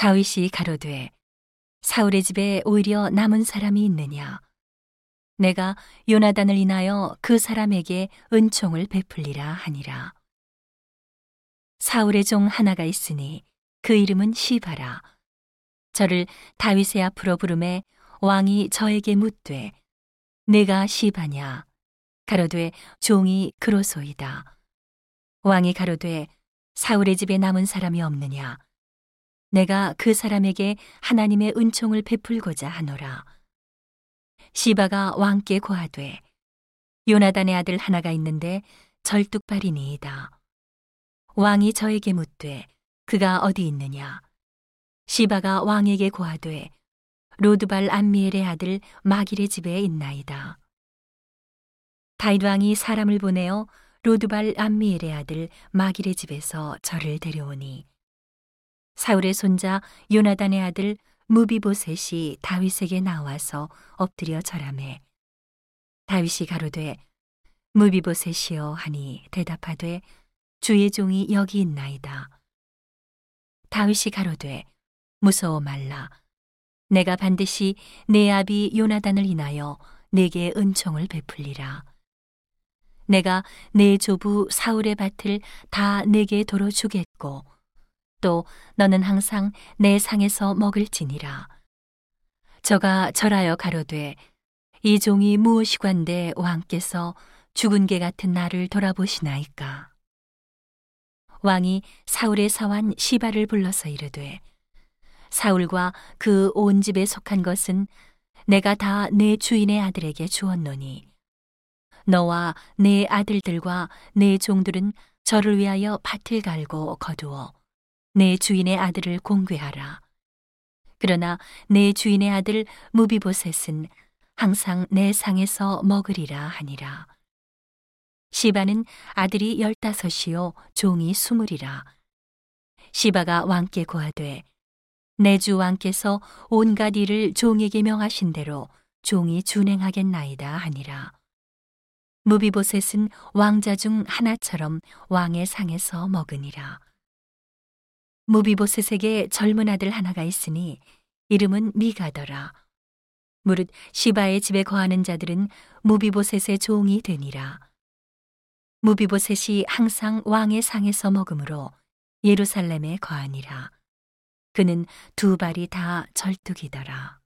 다윗이 가로되 사울의 집에 오히려 남은 사람이 있느냐? 내가 요나단을 인하여 그 사람에게 은총을 베풀리라 하니라. 사울의 종 하나가 있으니 그 이름은 시바라. 저를 다윗의 앞으로 부름에 왕이 저에게 묻되 내가 시바냐? 가로되 종이 그로소이다. 왕이 가로되 사울의 집에 남은 사람이 없느냐 내가 그 사람에게 하나님의 은총을 베풀고자 하노라. 시바가 왕께 고하되 요나단의 아들 하나가 있는데 절뚝발이니이다. 왕이 저에게 묻되 그가 어디 있느냐? 시바가 왕에게 고하되 로드발 안미엘의 아들 마길의 집에 있나이다. 다윗 왕이 사람을 보내어 로드발 안미엘의 아들 마길의 집에서 저를 데려오니 사울의 손자 요나단의 아들 무비보셋이 다윗에게 나와서 엎드려 절함해 다윗이 가로되 무비보셋이여 하니 대답하되 주의 종이 여기 있나이다. 다윗이 가로되 무서워 말라. 내가 반드시 내 아비 요나단을 인하여 내게 은총을 베풀리라. 내가 내 조부 사울의 밭을 다 내게 도로 주겠고 또 너는 항상 내 상에서 먹을지니라. 저가 절하여 가로되 이 종이 무엇이관데 왕께서 죽은 개 같은 나를 돌아보시나이까. 왕이 사울의 사환 시바를 불러서 이르되 사울과 그 온 집에 속한 것은 내가 다 내 주인의 아들에게 주었노니 너와 내 아들들과 내 종들은 저를 위하여 밭을 갈고 거두어 내 주인의 아들을 공괴하라. 그러나 내 주인의 아들 무비보셋은 항상 내 상에서 먹으리라 하니라. 시바는 아들이 열다섯이요 종이 스물이라. 시바가 왕께 고하되 내 주 왕께서 온갖 일을 종에게 명하신 대로 종이 준행하겠나이다 하니라. 무비보셋은 왕자 중 하나처럼 왕의 상에서 먹으니라. 무비보셋에게 젊은 아들 하나가 있으니 이름은 미가더라. 무릇 시바의 집에 거하는 자들은 무비보셋의 종이 되니라. 무비보셋이 항상 왕의 상에서 먹으므로 예루살렘에 거하니라. 그는 두 발이 다 절뚝이더라.